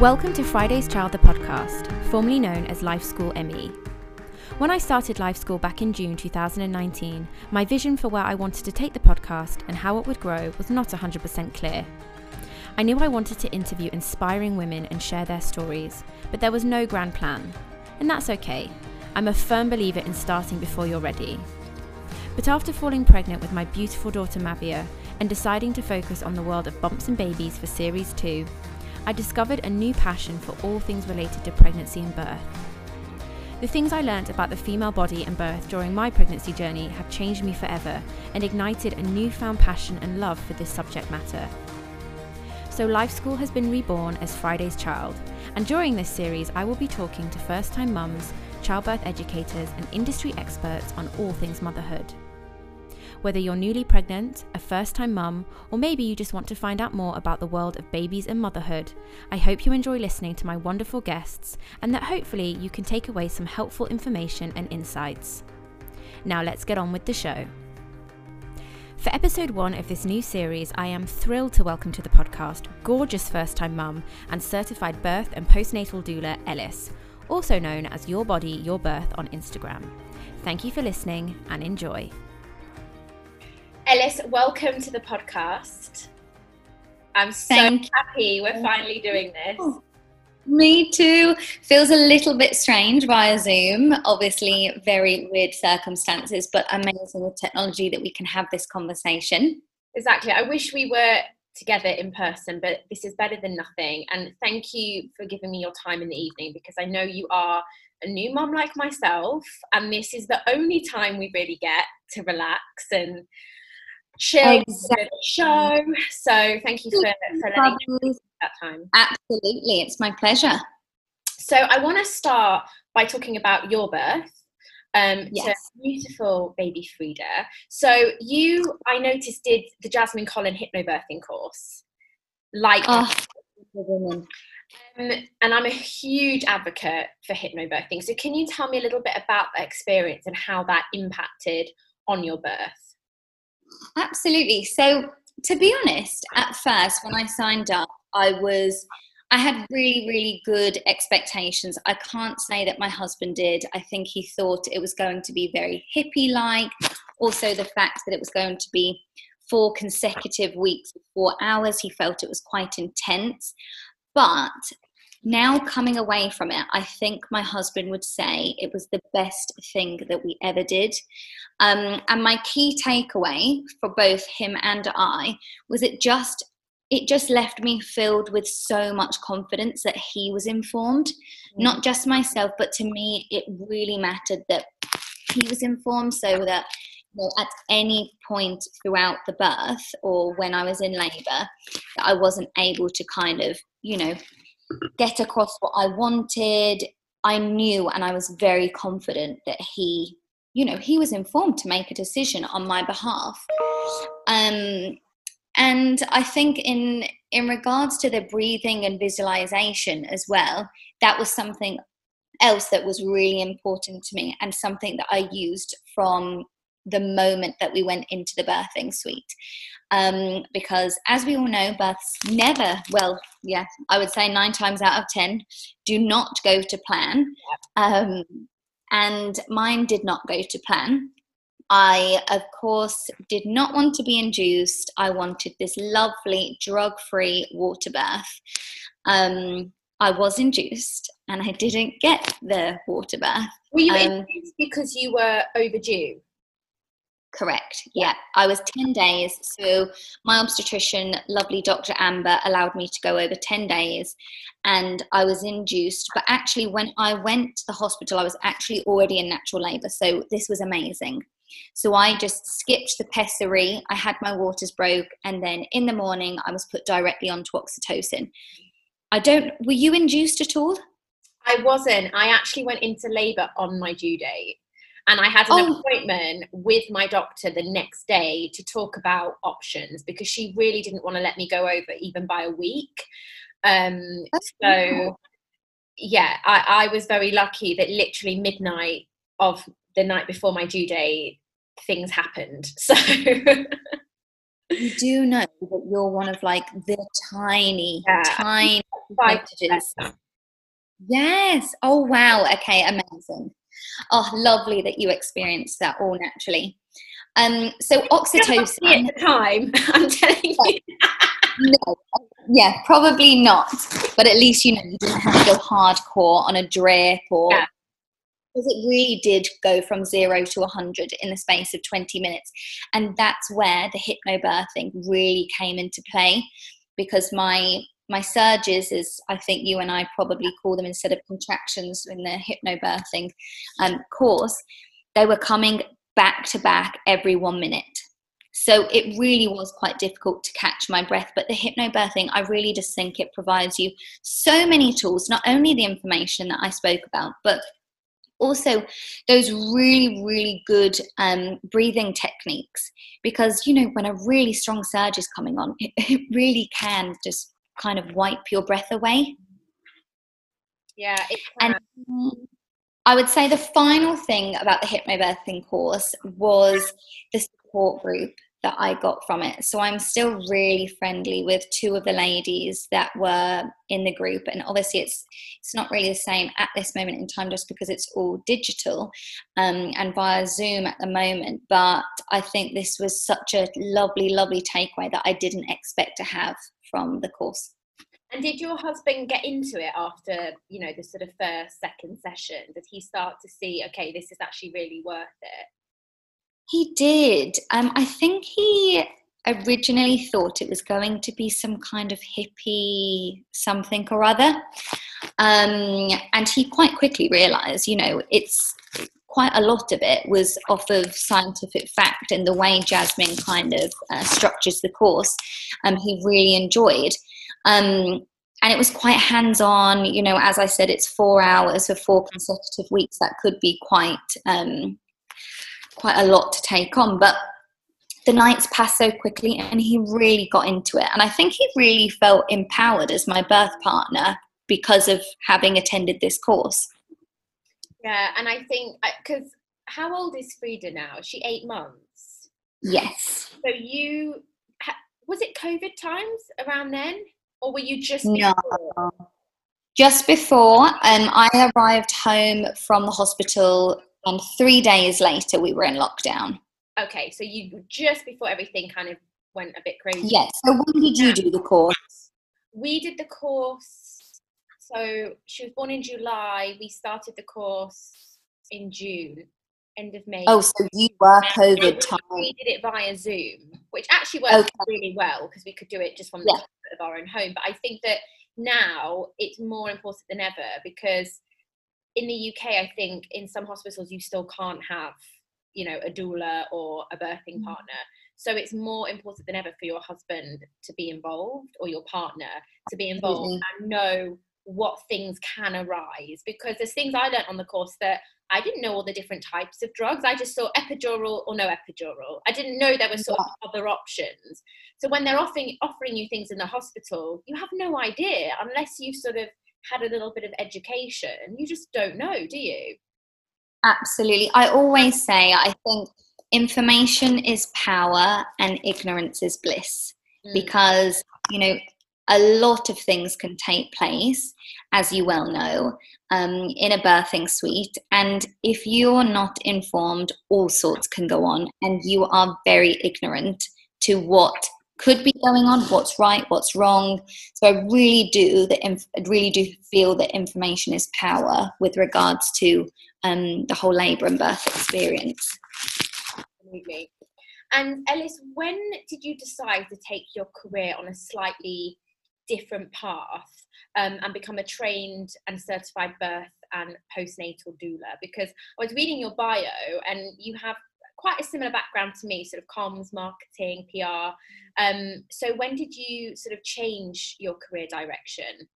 Welcome to Friday's Child, the podcast, formerly known as Life School ME. When I started Life School back in June 2019, my vision for where I wanted to take the podcast and how it would grow was not 100% clear. I knew I wanted to interview inspiring women and share their stories, but there was no grand plan. And that's okay. I'm a firm believer in starting before you're ready. But after falling pregnant with my beautiful daughter Mavia and deciding to focus on the world of bumps and babies for Series 2, I discovered a new passion for all things related to pregnancy and birth. The things I learnt about the female body and birth during my pregnancy journey have changed me forever and ignited a newfound passion and love for this subject matter. So, Life School has been reborn as Friday's Child, and during this series, I will be talking to first time mums, childbirth educators, and industry experts on all things motherhood. Whether you're newly pregnant, a first time mum, or maybe you just want to find out more about the world of babies and motherhood, I hope you enjoy listening to my wonderful guests and that hopefully you can take away some helpful information and insights. Now let's get on with the show. For episode one of this new series, I am thrilled to welcome to the podcast gorgeous first time mum and certified birth and postnatal doula Ellis, also known as Your Body, Your Birth on Instagram. Thank you for listening and enjoy. Ellis, welcome to the podcast. I'm so Thank happy we're finally doing this. Oh, me too. Feels a little bit strange via Zoom. Obviously, very weird circumstances, but amazing with technology that we can have this conversation. Exactly. I wish we were together in person, but this is better than nothing. And thank you for giving me your time in the evening because I know you are a new mom like myself, and this is the only time we really get to relax and chill exactly. show. So thank you for, for letting me that time. Absolutely, it's my pleasure. So I want to start by talking about your birth. Um, yes. to beautiful baby Frida. So you, I noticed, did the Jasmine Collin hypnobirthing course. Like, oh, um, and I'm a huge advocate for hypnobirthing. So can you tell me a little bit about that experience and how that impacted on your birth? Absolutely. So, to be honest, at first, when I signed up, I was. I had really, really good expectations. I can't say that my husband did. I think he thought it was going to be very hippie like. Also, the fact that it was going to be four consecutive weeks, four hours, he felt it was quite intense. But now coming away from it, I think my husband would say it was the best thing that we ever did. Um, and my key takeaway for both him and I was it just it just left me filled with so much confidence that he was informed, mm. not just myself, but to me it really mattered that he was informed so that you know, at any point throughout the birth or when I was in labour, I wasn't able to kind of, you know, get across what I wanted. I knew and I was very confident that he, you know, he was informed to make a decision on my behalf. Um, and I think in in regards to the breathing and visualization as well, that was something else that was really important to me and something that I used from the moment that we went into the birthing suite. Um, because as we all know, births never, well, yeah, I would say nine times out of 10 do not go to plan. Um, and mine did not go to plan. I, of course, did not want to be induced. I wanted this lovely drug free water birth. Um, I was induced and I didn't get the water bath. Were you um, induced because you were overdue? Correct. Yeah. I was 10 days. So my obstetrician, lovely Dr. Amber, allowed me to go over 10 days and I was induced. But actually, when I went to the hospital, I was actually already in natural labor. So this was amazing. So I just skipped the pessary. I had my waters broke. And then in the morning, I was put directly onto oxytocin. I don't, were you induced at all? I wasn't. I actually went into labor on my due date. And I had an oh. appointment with my doctor the next day to talk about options because she really didn't want to let me go over even by a week. Um, so, yeah, I, I was very lucky that literally midnight of the night before my due date, things happened. So. you do know that you're one of like the tiny, yeah. tiny advantages. Yes. Oh wow. Okay, amazing. Oh, lovely that you experienced that all naturally. Um, so oxytocin at the time, I'm telling you. no, yeah, probably not. But at least you know you didn't have to go hardcore on a drip or yeah because it really did go from zero to 100 in the space of 20 minutes. And that's where the hypnobirthing really came into play because my my surges is i think you and i probably call them instead of contractions in the hypnobirthing um, course they were coming back to back every one minute. So it really was quite difficult to catch my breath but the hypnobirthing i really just think it provides you so many tools not only the information that i spoke about but also those really really good um, breathing techniques. Because you know when a really strong surge is coming on it, it really can just kind of wipe your breath away. Yeah and i would say the final thing about the hypnobirthing course was the support group that I got from it. So I'm still really friendly with two of the ladies that were in the group, and obviously it's it's not really the same at this moment in time, just because it's all digital um, and via Zoom at the moment. But I think this was such a lovely, lovely takeaway that I didn't expect to have from the course. And did your husband get into it after, you know, the sort of first, second session? Did he start to see, okay, this is actually really worth it? He did. Um, I think he originally thought it was going to be some kind of hippie something or other. Um, and he quite quickly realized, you know, it's quite a lot of it was off of scientific fact and the way Jasmine kind of uh, structures the course. Um, he really enjoyed. Um, and it was quite hands on, you know, as I said, it's four hours for four consecutive weeks. That could be quite um, quite a lot to take on. But the nights passed so quickly and he really got into it. And I think he really felt empowered as my birth partner because of having attended this course. Yeah, and I think because how old is Frida now? Is she eight months? Yes. So you was it COVID times around then, or were you just no? Just before, um, I arrived home from the hospital and three days later, we were in lockdown. Okay, so you just before everything kind of went a bit crazy. Yes. So when did you do the course? We did the course. So she was born in July. We started the course in June, end of May. Oh, so you were COVID time. We did it via Zoom, which actually worked okay. really well because we could do it just from the yeah. of our own home. But I think that now it's more important than ever because in the UK, I think in some hospitals you still can't have, you know, a doula or a birthing mm. partner. So it's more important than ever for your husband to be involved or your partner to be involved mm-hmm. and know what things can arise. Because there's things I learned on the course that I didn't know all the different types of drugs. I just saw epidural or no epidural. I didn't know there were sort yeah. of other options. So when they're offering offering you things in the hospital, you have no idea unless you sort of had a little bit of education, you just don't know, do you? Absolutely. I always say, I think information is power and ignorance is bliss mm. because, you know, a lot of things can take place, as you well know, um, in a birthing suite. And if you're not informed, all sorts can go on, and you are very ignorant to what could be going on, what's right, what's wrong. So I really do the inf- really do feel that information is power with regards to um, the whole labour and birth experience. Absolutely. And Ellis, when did you decide to take your career on a slightly different path um, and become a trained and certified birth and postnatal doula? Because I was reading your bio and you have quite a similar background to me, sort of comms, marketing, PR. Um, so when did you sort of change your career direction?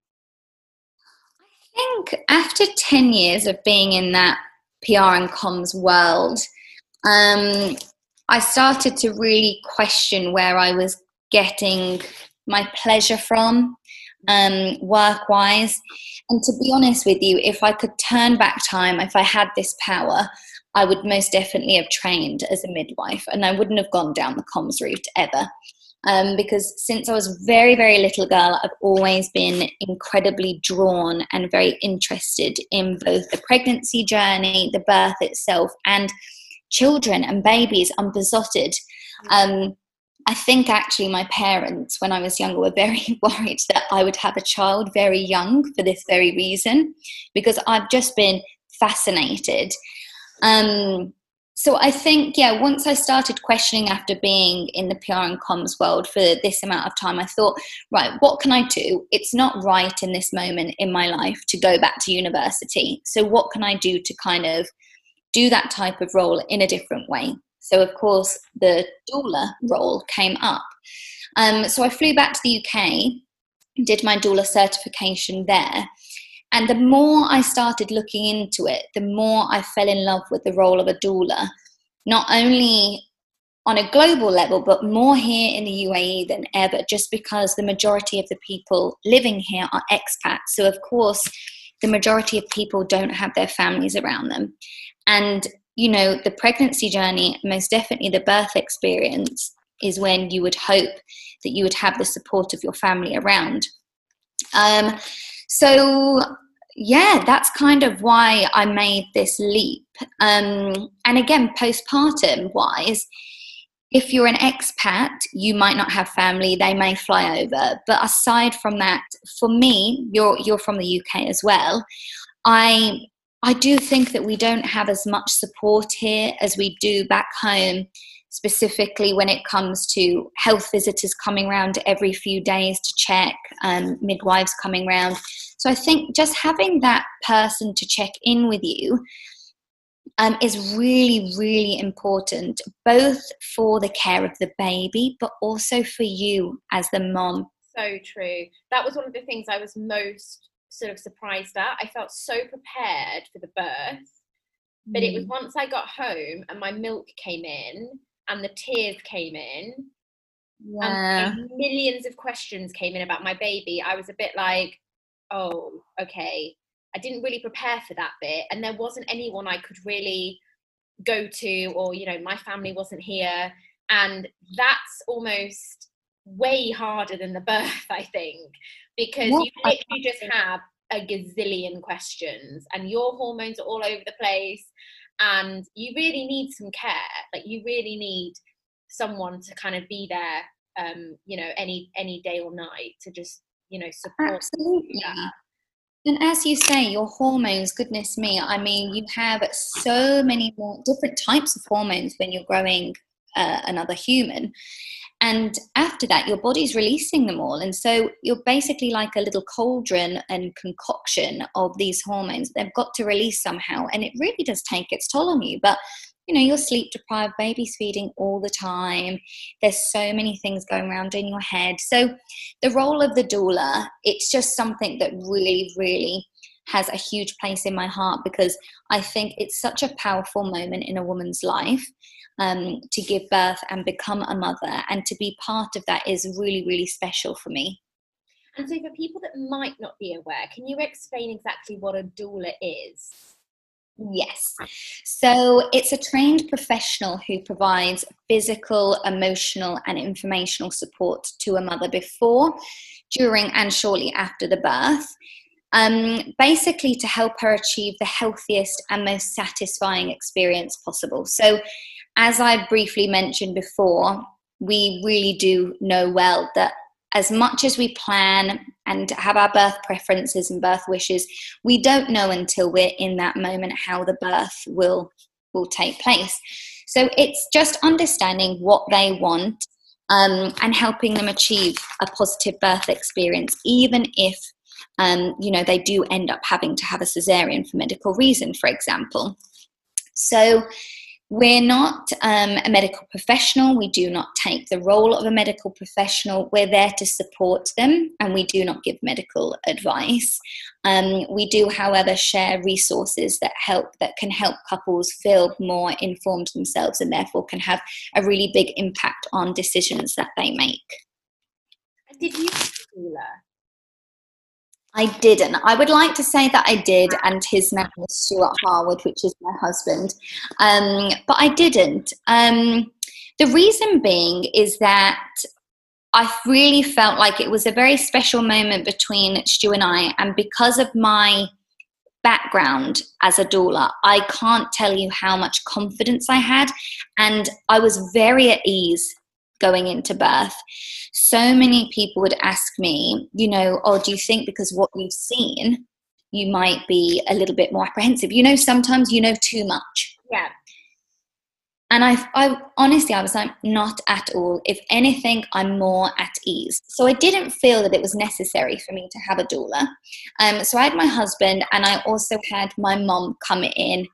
I think after 10 years of being in that PR and comms world, um, I started to really question where I was getting my pleasure from um, work wise. And to be honest with you, if I could turn back time, if I had this power, I would most definitely have trained as a midwife and I wouldn't have gone down the comms route ever. Um, because since I was a very, very little girl, I've always been incredibly drawn and very interested in both the pregnancy journey, the birth itself, and children and babies unbesotted. Um, I think actually my parents, when I was younger, were very worried that I would have a child very young for this very reason, because I've just been fascinated. Um, so I think, yeah, once I started questioning after being in the PR and comms world for this amount of time, I thought, right, what can I do? It's not right in this moment in my life to go back to university. So what can I do to kind of do that type of role in a different way? So, of course, the doula role came up. Um, so I flew back to the UK, did my doula certification there. And the more I started looking into it, the more I fell in love with the role of a doula, not only on a global level, but more here in the UAE than ever, just because the majority of the people living here are expats. So, of course, the majority of people don't have their families around them. And you know, the pregnancy journey, most definitely the birth experience, is when you would hope that you would have the support of your family around. Um, so, yeah, that's kind of why I made this leap. Um, and again, postpartum wise, if you're an expat, you might not have family, they may fly over. But aside from that, for me, you're, you're from the UK as well. I I do think that we don't have as much support here as we do back home, specifically when it comes to health visitors coming around every few days to check, um, midwives coming around. So I think just having that person to check in with you um, is really, really important, both for the care of the baby, but also for you as the mom. So true. That was one of the things I was most sort of surprised at. I felt so prepared for the birth, but mm. it was mm. once I got home and my milk came in and the tears came in. Yeah. And millions of questions came in about my baby. I was a bit like, oh, okay. I didn't really prepare for that bit. And there wasn't anyone I could really go to, or, you know, my family wasn't here. And that's almost way harder than the birth, I think, because what? you literally just have a gazillion questions and your hormones are all over the place and you really need some care like you really need someone to kind of be there um you know any any day or night to just you know support absolutely. and as you say your hormones goodness me i mean you have so many more different types of hormones when you're growing uh, another human and after that, your body's releasing them all. And so you're basically like a little cauldron and concoction of these hormones. They've got to release somehow. And it really does take its toll on you. But you know, you're sleep deprived, baby's feeding all the time. There's so many things going around in your head. So, the role of the doula, it's just something that really, really has a huge place in my heart because I think it's such a powerful moment in a woman's life um, to give birth and become a mother. And to be part of that is really, really special for me. And so, for people that might not be aware, can you explain exactly what a doula is? Yes. So it's a trained professional who provides physical, emotional, and informational support to a mother before, during, and shortly after the birth. Um, basically, to help her achieve the healthiest and most satisfying experience possible. So as I briefly mentioned before, we really do know well that as much as we plan and have our birth preferences and birth wishes, we don't know until we're in that moment how the birth will will take place. So it's just understanding what they want um, and helping them achieve a positive birth experience, even if um, you know they do end up having to have a cesarean for medical reason, for example. So we're not um, a medical professional. We do not take the role of a medical professional. We're there to support them and we do not give medical advice. Um, we do, however, share resources that help that can help couples feel more informed themselves and therefore can have a really big impact on decisions that they make. Did you I didn't. I would like to say that I did, and his name was Stuart Harwood, which is my husband. Um, but I didn't. Um, the reason being is that I really felt like it was a very special moment between Stu and I, and because of my background as a doula, I can't tell you how much confidence I had, and I was very at ease going into birth. So many people would ask me, you know, oh, do you think because what you've seen, you might be a little bit more apprehensive? You know, sometimes you know too much. Yeah. And I, I honestly, I was like, not at all. If anything, I'm more at ease. So I didn't feel that it was necessary for me to have a doula. Um, so I had my husband, and I also had my mom come in.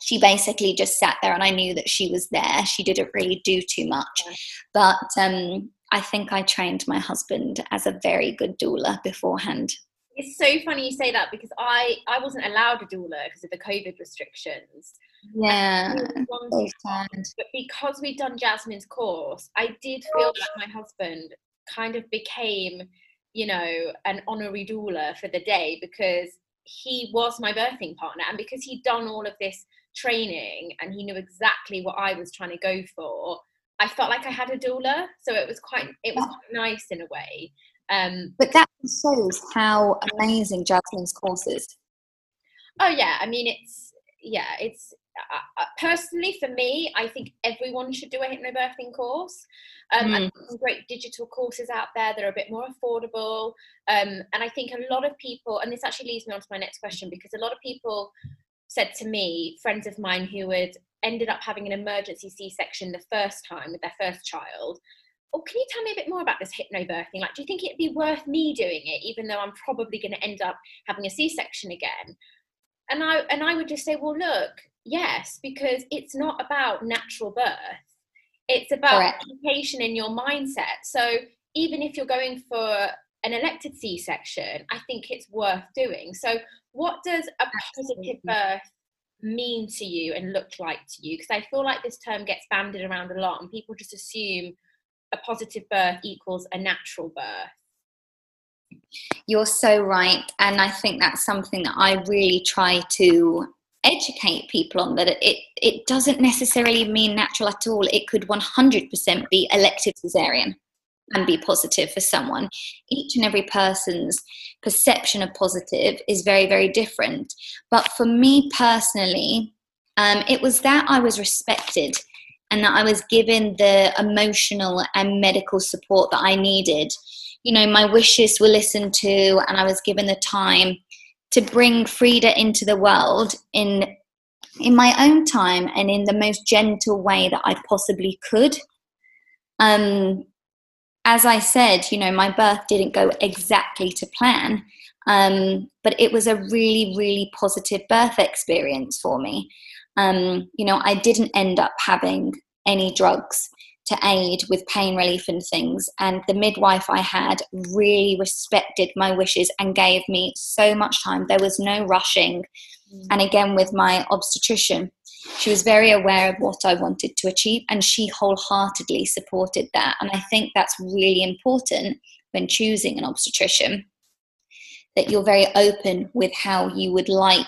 She basically just sat there, and I knew that she was there. She didn't really do too much, but um, I think I trained my husband as a very good doula beforehand. It's so funny you say that because I I wasn't allowed a doula because of the COVID restrictions. Yeah. But because we'd done Jasmine's course, I did feel that my husband kind of became, you know, an honorary doula for the day because he was my birthing partner and because he'd done all of this training and he knew exactly what I was trying to go for. I felt like I had a doula, so it was quite it was quite nice in a way. Um, but that shows how amazing Jasmine's course is. Oh yeah, I mean it's yeah it's uh, uh, personally, for me, I think everyone should do a hypnobirthing course. Um, mm. And some great digital courses out there that are a bit more affordable. Um, and I think a lot of people, and this actually leads me on to my next question, because a lot of people said to me, friends of mine who had ended up having an emergency C-section the first time with their first child, oh, can you tell me a bit more about this hypnobirthing? Like, do you think it'd be worth me doing it, even though I'm probably going to end up having a C-section again? And I and I would just say, well, look, yes, because it's not about natural birth. It's about education in your mindset. So even if you're going for an elected C-section, I think it's worth doing. So what does a positive birth mean to you and look like to you? Because I feel like this term gets banded around a lot and people just assume a positive birth equals a natural birth. You're so right. And I think that's something that I really try to educate people on that it, it doesn't necessarily mean natural at all. It could 100% be elective cesarean and be positive for someone. Each and every person's perception of positive is very, very different. But for me personally, um, it was that I was respected and that I was given the emotional and medical support that I needed. You know, my wishes were listened to, and I was given the time to bring Frida into the world in in my own time and in the most gentle way that I possibly could. Um, as I said, you know, my birth didn't go exactly to plan, um, but it was a really, really positive birth experience for me. Um, you know, I didn't end up having any drugs to aid with pain relief and things. And the midwife I had really respected my wishes and gave me so much time. There was no rushing. Mm. And again, with my obstetrician, she was very aware of what I wanted to achieve and she wholeheartedly supported that. And I think that's really important when choosing an obstetrician that you're very open with how you would like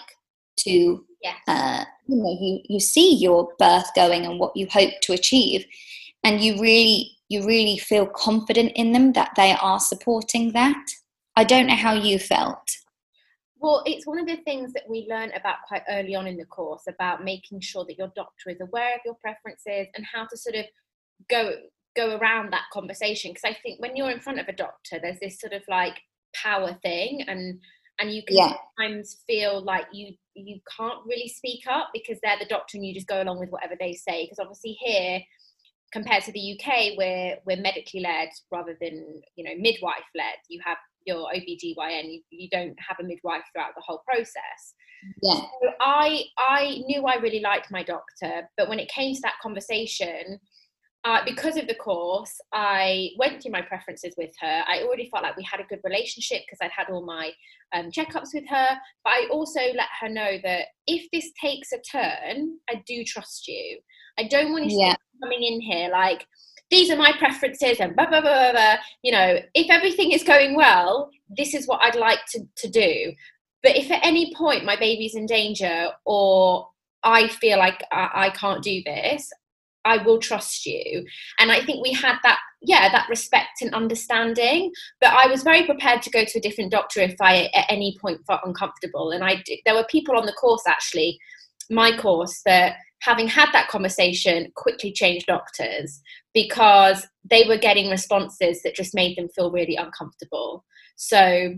to yes. uh, you know you, you see your birth going and what you hope to achieve and you really you really feel confident in them that they are supporting that i don't know how you felt well it's one of the things that we learn about quite early on in the course about making sure that your doctor is aware of your preferences and how to sort of go go around that conversation. Because i think when you're in front of a doctor there's this sort of like power thing and and you can yeah. sometimes feel like you you can't really speak up because they're the doctor and you just go along with whatever they say. Because obviously here compared to the UK where we're medically led rather than you know midwife led. You have your OBGYN you, you don't have a midwife throughout the whole process yeah. So I I knew I really liked my doctor but when it came to that conversation uh, because of the course, I went through my preferences with her. I already felt like we had a good relationship because I'd had all my um, checkups with her. But I also let her know that if this takes a turn, I do trust you. I don't want you yeah. coming in here like, these are my preferences and blah, blah, blah, blah, blah. You know, if everything is going well, this is what I'd like to, to do. But if at any point my baby's in danger or I feel like I, I can't do this, I will trust you. And I think we had that yeah that respect and understanding but i was very prepared to go to a different doctor if i at any point felt uncomfortable and i did, there were people on the course actually my course that having had that conversation quickly changed doctors because they were getting responses that just made them feel really uncomfortable. So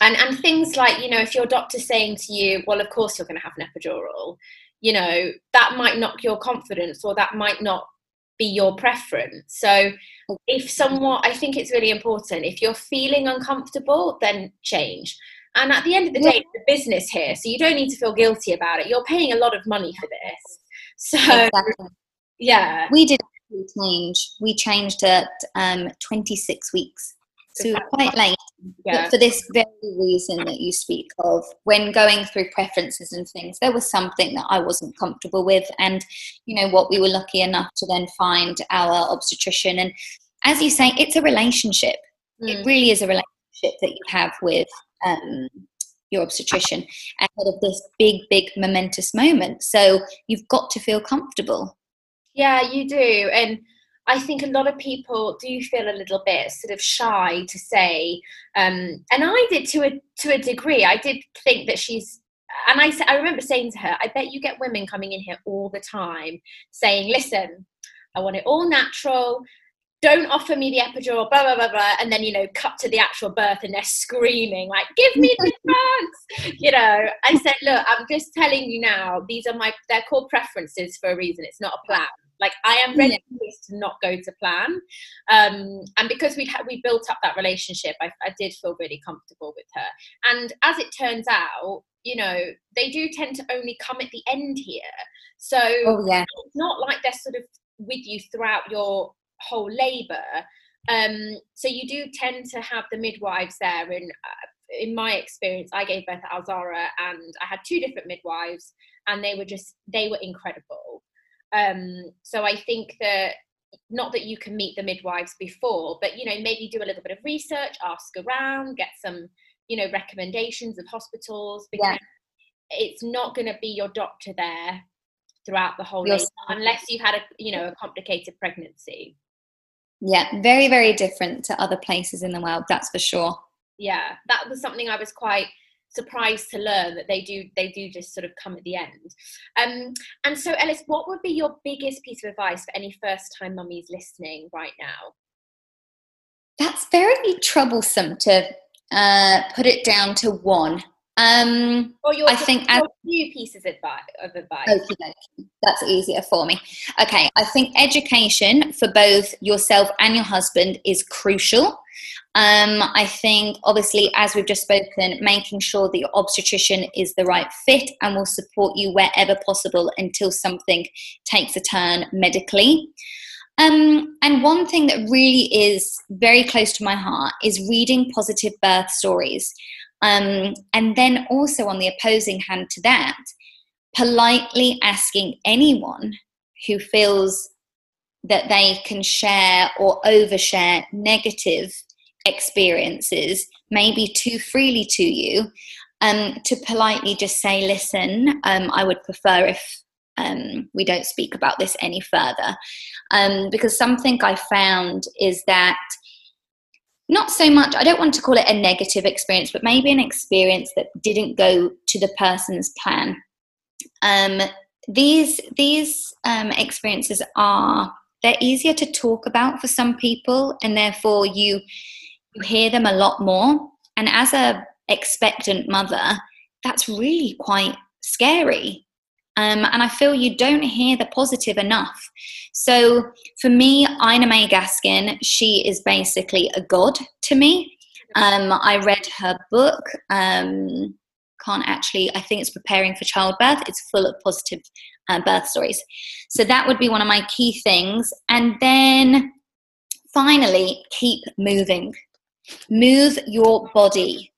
and and things like you know if your doctor's saying to you well of course you're going to have an epidural you know that might knock your confidence or that might not be your preference. So if someone i think it's really important if you're feeling uncomfortable then change and at the end of the day it's a business here so you don't need to feel guilty about it. You're paying a lot of money for this. So exactly. yeah. We did change. We changed at um, 26 weeks. So quite late. Yeah. for this very reason that you speak of when going through preferences and things there was something that i wasn't comfortable with. And you know what we were lucky enough to then find our obstetrician. And as you say it's a relationship. Mm. it really is a relationship that you have with um, your obstetrician ahead of this big big momentous moment so you've got to feel comfortable yeah you do and I think a lot of people do feel a little bit sort of shy to say, um, and I did to a to a degree. I did think that she's, and I I remember saying to her, I bet you get women coming in here all the time saying, listen, I want it all natural. Don't offer me the epidural, blah blah blah blah, and then you know, cut to the actual birth, and they're screaming like, "Give me the drugs!" you know. I said, "Look, I'm just telling you now. These are my they're called preferences for a reason. It's not a plan." Like I am ready to not go to plan, um, and because we had we built up that relationship, I, I did feel really comfortable with her. And as it turns out, you know, they do tend to only come at the end here, so oh, yeah. it's not like they're sort of with you throughout your whole labour. Um, so you do tend to have the midwives there, and uh, in my experience, I gave birth at Al Zahra, and I had two different midwives, and they were just they were incredible. Um, so I think that not that you can meet the midwives before, but you know maybe do a little bit of research, ask around, get some you know recommendations of hospitals because yeah. it's not going to be your doctor there throughout the whole unless you've had a you know a complicated pregnancy. Yeah, very very different to other places in the world. That's for sure. Yeah, that was something I was quite surprised to learn that they do they do just sort of come at the end um, and so ellis what would be your biggest piece of advice for any first time mummies listening right now that's very troublesome to uh, put it down to one um, or your, I think as, few pieces of advice. Okay, that's easier for me. Okay, I think education for both yourself and your husband is crucial. Um, I think, obviously, as we've just spoken, making sure that your obstetrician is the right fit and will support you wherever possible until something takes a turn medically. Um, and one thing that really is very close to my heart is reading positive birth stories. Um, and then also, on the opposing hand to that, politely asking anyone who feels that they can share or overshare negative experiences, maybe too freely to you, um, to politely just say, listen, um, I would prefer if um, we don't speak about this any further. Um, because something I found is that not so much, I don't want to call it a negative experience, but maybe an experience that didn't go to the person's plan. Um, these these um, experiences are they're easier to talk about for some people, and therefore you you hear them a lot more. And as a expectant mother, that's really quite scary. Um, and I feel you don't hear the positive enough. So for me, Ina May Gaskin, she is basically a god to me. Um, I read her book. Um, can't actually, I think it's Preparing for Childbirth. It's full of positive uh, birth stories. So that would be one of my key things. And then finally, keep moving. Move your body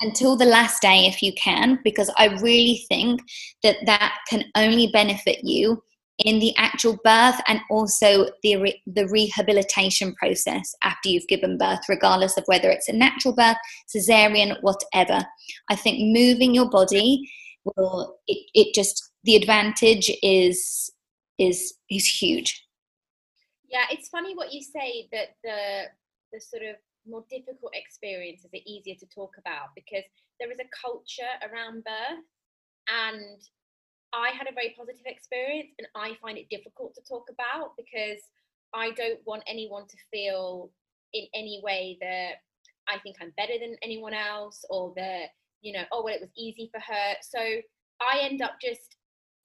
until the last day if you can, because I really think that that can only benefit you in the actual birth and also the, re- the rehabilitation process after you've given birth, regardless of whether it's a natural birth, cesarean, whatever. I think moving your body will, it, it just, the advantage is, is, is huge. Yeah, it's funny what you say that the the sort of more difficult experiences are easier to talk about because there is a culture around birth and I had a very positive experience and I find it difficult to talk about because I don't want anyone to feel in any way that I think I'm better than anyone else or that, you know, oh, well, it was easy for her. So I end up just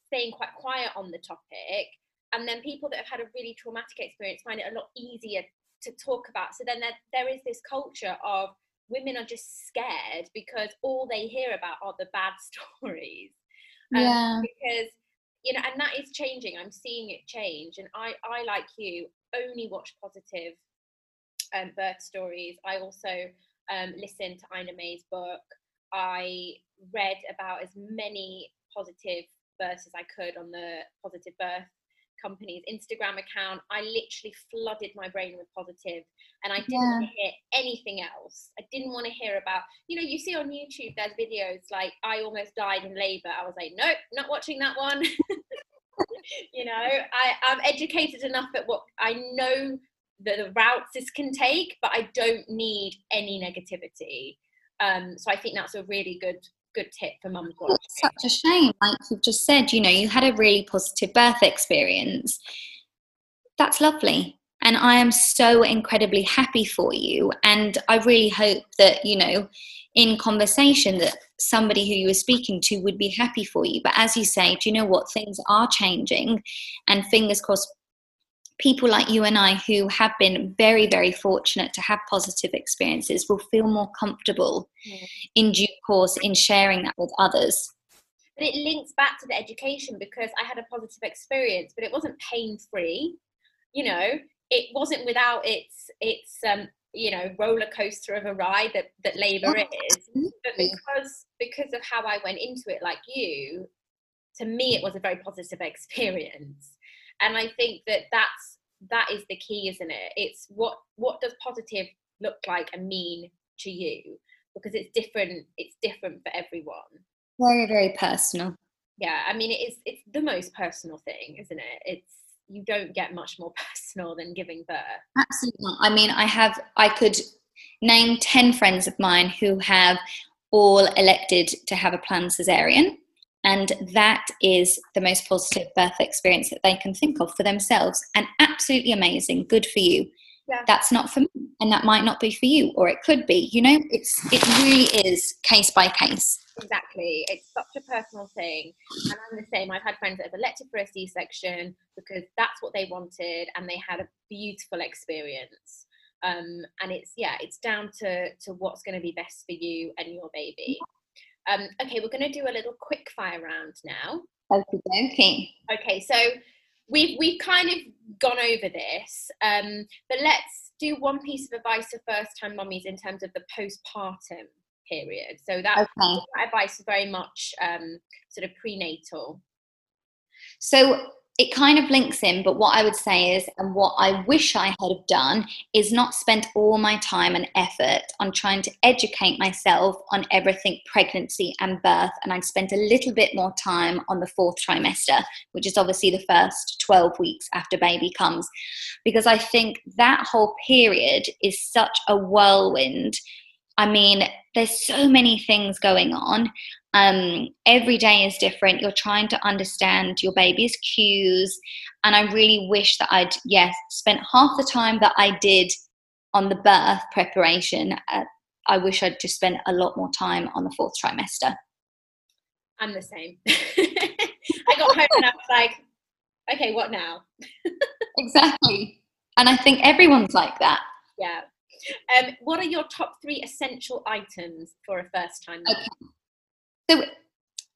staying quite quiet on the topic. And then people that have had a really traumatic experience find it a lot easier to talk about. So then there, there is this culture of women are just scared because all they hear about are the bad stories. Um, yeah. Because you know, and that is changing. I'm seeing it change, and I, I like you, only watch positive um, birth stories. I also um, listened to Ina May's book. I read about as many positive births as I could on the Positive Birth company's Instagram account. I literally flooded my brain with positive and I didn't yeah. want to hear anything else. I didn't want to hear about, you know, you see on YouTube, there's videos like, I almost died in labor. I was like, nope, not watching that one. you know, I, I'm educated enough at what I know that the routes this can take, but I don't need any negativity. Um, so I think that's a really good good tip for mums. It's such a shame, like you've just said, you know, you had a really positive birth experience. That's lovely. And I am so incredibly happy for you. And I really hope that, you know, in conversation that somebody who you were speaking to would be happy for you. But as you say, do you know what? Things are changing. And fingers crossed, people like you and I who have been very, very fortunate to have positive experiences will feel more comfortable mm. in due course in sharing that with others. But it links back to the education because I had a positive experience, but it wasn't pain free. You know, it wasn't without its its um, you know roller coaster of a ride that that labour oh, is. But because because of how I went into it, like you, to me it was a very positive experience and i think that that's that is the key isn't it? It's what what does positive look like and mean to you? Because it's different it's different for everyone. Very very personal. Yeah i mean it is it's the most personal thing isn't it? It's you don't get much more personal than giving birth. Absolutely i mean i have i could name 10 friends of mine who have all elected to have a planned cesarean and that is the most positive birth experience that they can think of for themselves. And absolutely amazing. Good for you. Yeah. That's not for me. And that might not be for you, or it could be. You know, it's it really is case by case. Exactly. It's such a personal thing. And I'm the same. I've had friends that have elected for a C section because that's what they wanted and they had a beautiful experience. Um, and it's yeah, it's down to to what's going to be best for you and your baby. Um, okay, we're going to do a little quick fire round now. Okay, okay. Okay, so we've we've kind of gone over this, um, but let's do one piece of advice for first-time mummies in terms of the postpartum period. So that, okay. that advice is very much um, sort of prenatal. So it kind of links in, but what I would say is, and what I wish I had have done, is not spent all my time and effort on trying to educate myself on everything pregnancy and birth. And I'd spent a little bit more time on the fourth trimester, which is obviously the first 12 weeks after baby comes, because I think that whole period is such a whirlwind. I mean, there's so many things going on. Um, every day is different. You're trying to understand your baby's cues. And I really wish that I'd, yes, spent half the time that I did on the birth preparation. Uh, I wish I'd just spent a lot more time on the fourth trimester. I'm the same. I got home and I was like, okay, what now? exactly. And I think everyone's like that. Yeah. Um, what are your top three essential items for a first time? Okay. So,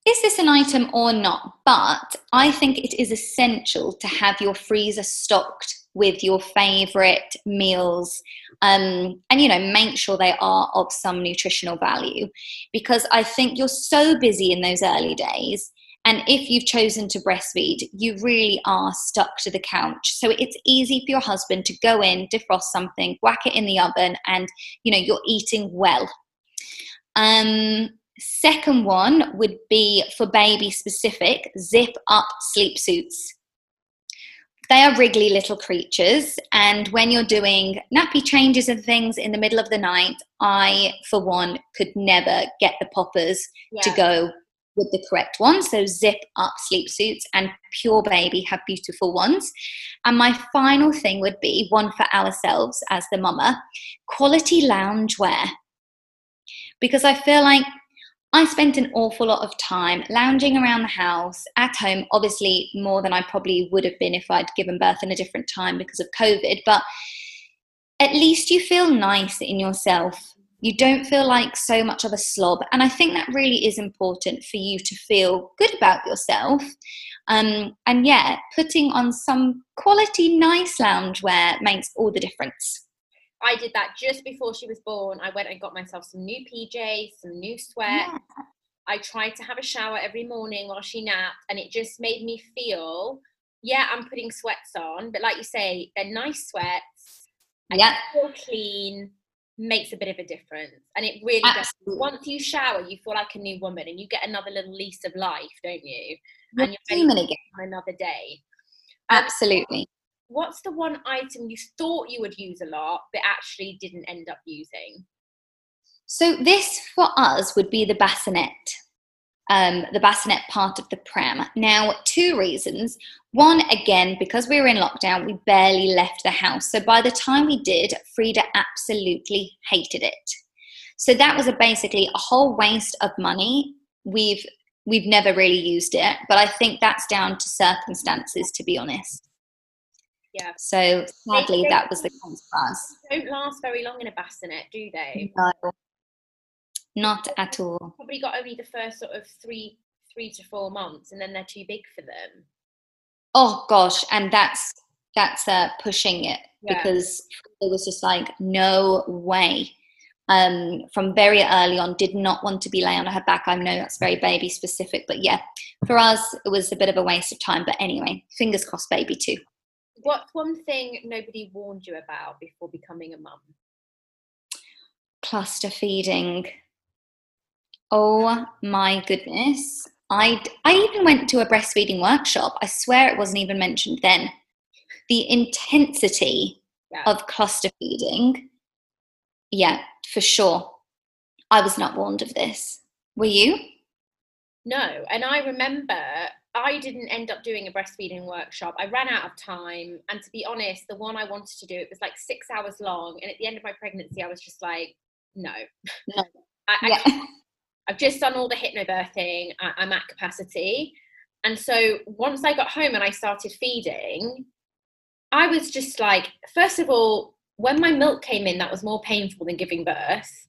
is this an item or not? But I think it is essential to have your freezer stocked with your favorite meals um, and you know make sure they are of some nutritional value. Because i think you're so busy in those early days and if you've chosen to breastfeed you really are stuck to the couch. So it's easy for your husband to go in defrost something whack it in the oven and you know you're eating well. Um, Second one would be for baby specific zip up sleep suits. they are wriggly little creatures. And when you're doing nappy changes and things in the middle of the night, I, for one, could never get the poppers yeah. to go with the correct one. So zip up sleep suits and Pure Baby have beautiful ones. And my final thing would be one for ourselves as the mama quality loungewear. Because I feel like I spent an awful lot of time lounging around the house at home, obviously more than I probably would have been if I'd given birth in a different time because of COVID. But at least you feel nice in yourself. You don't feel like so much of a slob. And I think that really is important for you to feel good about yourself. Um, and yeah, putting on some quality, nice loungewear makes all the difference. I did that just before she was born. I went and got myself some new PJs, some new sweat. Yeah. I tried to have a shower every morning while she napped, and it just made me feel, yeah, I'm putting sweats on, but like you say, they're nice sweats. Yeah. Feel clean makes a bit of a difference, and it really Absolutely. does. Once you shower, you feel like a new woman, and you get another little lease of life, don't you? You're and you're ready again. another day. Um, Absolutely what's the one item you thought you would use a lot but actually didn't end up using? So this for us would be the bassinet. Um, the bassinet part of the pram. Now, two reasons. One, again, because we were in lockdown, we barely left the house. So by the time we did, Frida absolutely hated it. So that was a basically a whole waste of money. We've we've never really used it, but I think that's down to circumstances, to be honest. Yeah. So sadly, that was the case for us. Don't last very long in a bassinet, do they? No, not at all. Probably got only the first sort of three, three to four months, and then they're too big for them. Oh gosh, and that's that's uh, pushing it yeah. because it was just like no way. Um, from very early on, did not want to be lay on her back. I know that's very baby specific, but yeah, for us it was a bit of a waste of time. But anyway, fingers crossed, baby too. What's one thing nobody warned you about before becoming a mum? Cluster feeding. Oh my goodness. I, I even went to a breastfeeding workshop. I swear it wasn't even mentioned then. The intensity yeah. of cluster feeding, yeah, for sure. I was not warned of this. Were you? No. And I remember I didn't end up doing a breastfeeding workshop. I ran out of time. And to be honest, the one I wanted to do, it was like six hours long. And at the end of my pregnancy, I was just like, no. no. I, I yeah. I've just done all the hypnobirthing. I, I'm at capacity. And so once I got home and I started feeding, I was just like, first of all, when my milk came in, that was more painful than giving birth.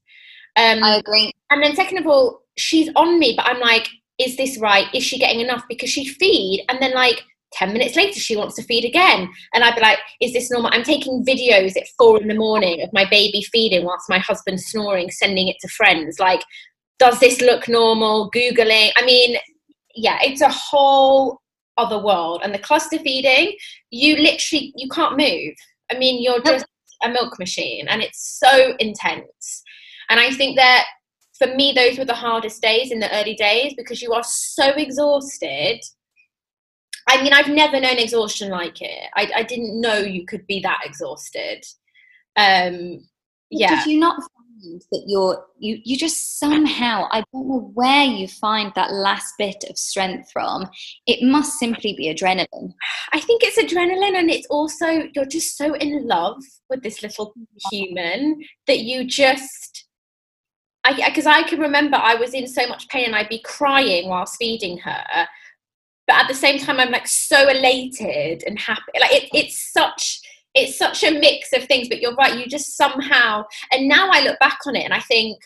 Um, I agree. And then, second of all, she's on me, but I'm like, is this right? Is she getting enough? Because she'd feed and then like 10 minutes later she wants to feed again. And I'd be like, is this normal? I'm taking videos at four in the morning of my baby feeding whilst my husband's snoring, sending it to friends. Like, does this look normal? Googling. I mean, yeah, it's a whole other world. And the cluster feeding, you literally you can't move. I mean, you're just a milk machine and it's so intense. And I think that for me, those were the hardest days in the early days because you are so exhausted. I mean, I've never known exhaustion like it. I, I didn't know you could be that exhausted. Um, yeah. Did you not find that you're you you just somehow I don't know where you find that last bit of strength from. It must simply be adrenaline. I think it's adrenaline, and it's also you're just so in love with this little human that you just because I, I, can remember I was in so much pain and I'd be crying whilst feeding her. But at the same time, I'm like so elated and happy. Like it, it's such it's such a mix of things. But you're right, you just somehow. And now I look back on it and I think,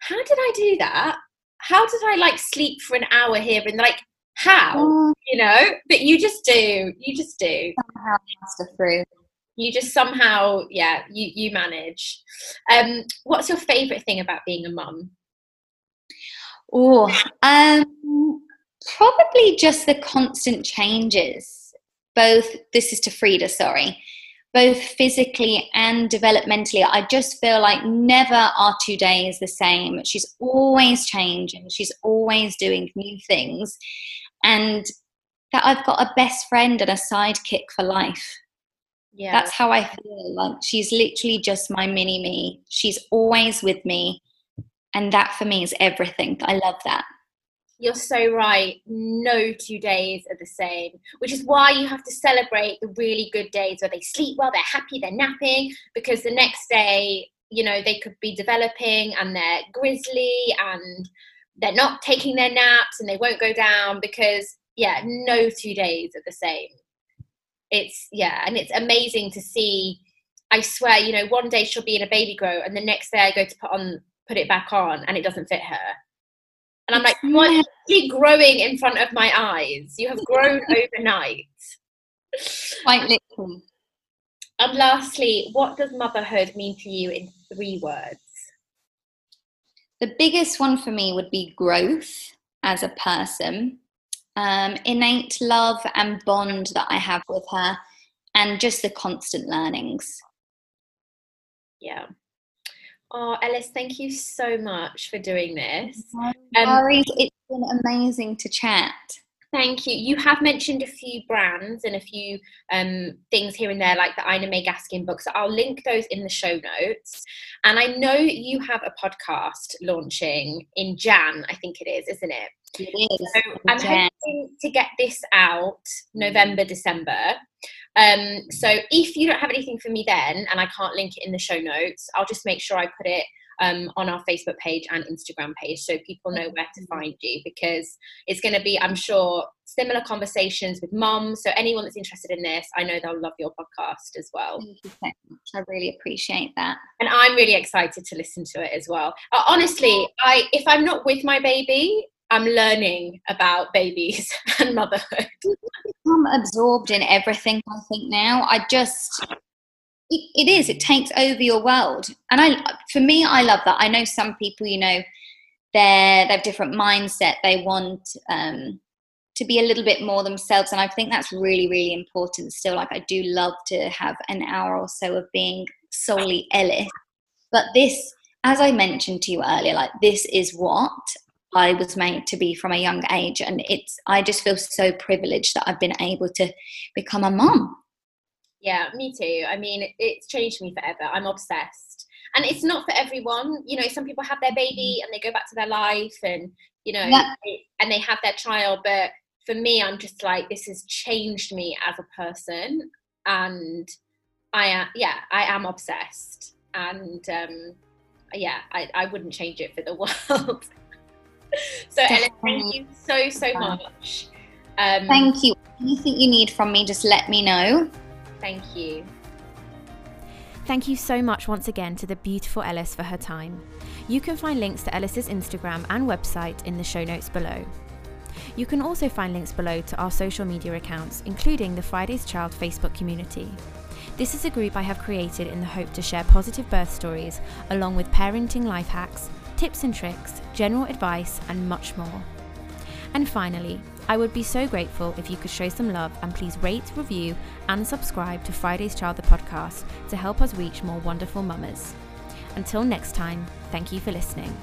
how did I do that? How did I like sleep for an hour here and like how? Mm. You know, but you just do. You just do. Somehow master through you just somehow yeah you you manage. Um what's your favorite thing about being a mum? Oh um probably just the constant changes. Both this is to frida sorry. Both physically and developmentally i just feel like never are two days the same. She's always changing. She's always doing new things. And that I've got a best friend and a sidekick for life. Yeah. That's how I feel. Like she's literally just my mini me. She's always with me. And that for me is everything. I love that. You're so right. No two days are the same, which is why you have to celebrate the really good days where they sleep well, they're happy, they're napping, because the next day, you know, they could be developing and they're grizzly and they're not taking their naps and they won't go down because, yeah, no two days are the same. It's, yeah, and it's amazing to see. I swear, you know, one day she'll be in a baby grow and the next day I go to put on put it back on and it doesn't fit her and I'm like, you are actually growing in front of my eyes. You have grown overnight. Quite literally. And lastly, what does motherhood mean to you in three words? The biggest one for me would be growth as a person, um, innate love and bond that I have with her, and just the constant learnings. Yeah, Oh, Ellis, thank you so much for doing this. No um, worries. It's been amazing to chat. Thank you. You have mentioned a few brands and a few um, things here and there, like the Ina May Gaskin books. I'll link those in the show notes. And I know you have a podcast launching in Jan, I think it is, isn't it? It is. So I'm hoping to get this out November, December. Um, so if you don't have anything for me then, and I can't link it in the show notes, I'll just make sure I put it um, on our Facebook page and Instagram page so people know where to find you because it's going to be, I'm sure, similar conversations with moms. So anyone that's interested in this, I know they'll love your podcast as well. Thank you so much. I really appreciate that. And I'm really excited to listen to it as well. Uh, honestly, I if I'm not with my baby, I'm learning about babies and motherhood. I'm absorbed in everything. I think now I just it, it is. It takes over your world, and I for me, I love that. I know some people, you know, they're they have different mindset. They want um, to be a little bit more themselves, and I think that's really really important. Still, like I do love to have an hour or so of being solely Ellis, but this. As I mentioned to you earlier, like this is what I was made to be from a young age. And it's, I just feel so privileged that I've been able to become a mom. Yeah, me too. I mean, it's changed me forever. I'm obsessed. And it's not for everyone. You know, some people have their baby and they go back to their life and, you know, yeah. and they have their child. But for me, I'm just like, this has changed me as a person. And I am, yeah, I am obsessed. And um, yeah, I, I wouldn't change it for the world. so Ellen, thank you so so much. Um, thank you. Anything you need from me, just let me know. Thank you. Thank you so much once again to the beautiful Ellis for her time. You can find links to Ellis's Instagram and website in the show notes below. You can also find links below to our social media accounts, including the Friday's Child Facebook community. This is a group I have created in the hope to share positive birth stories along with parenting life hacks, tips and tricks, general advice, and much more. And finally, I would be so grateful if you could show some love and please rate, review, and subscribe to Friday's Child the podcast to help us reach more wonderful mamas. Until next time, thank you for listening.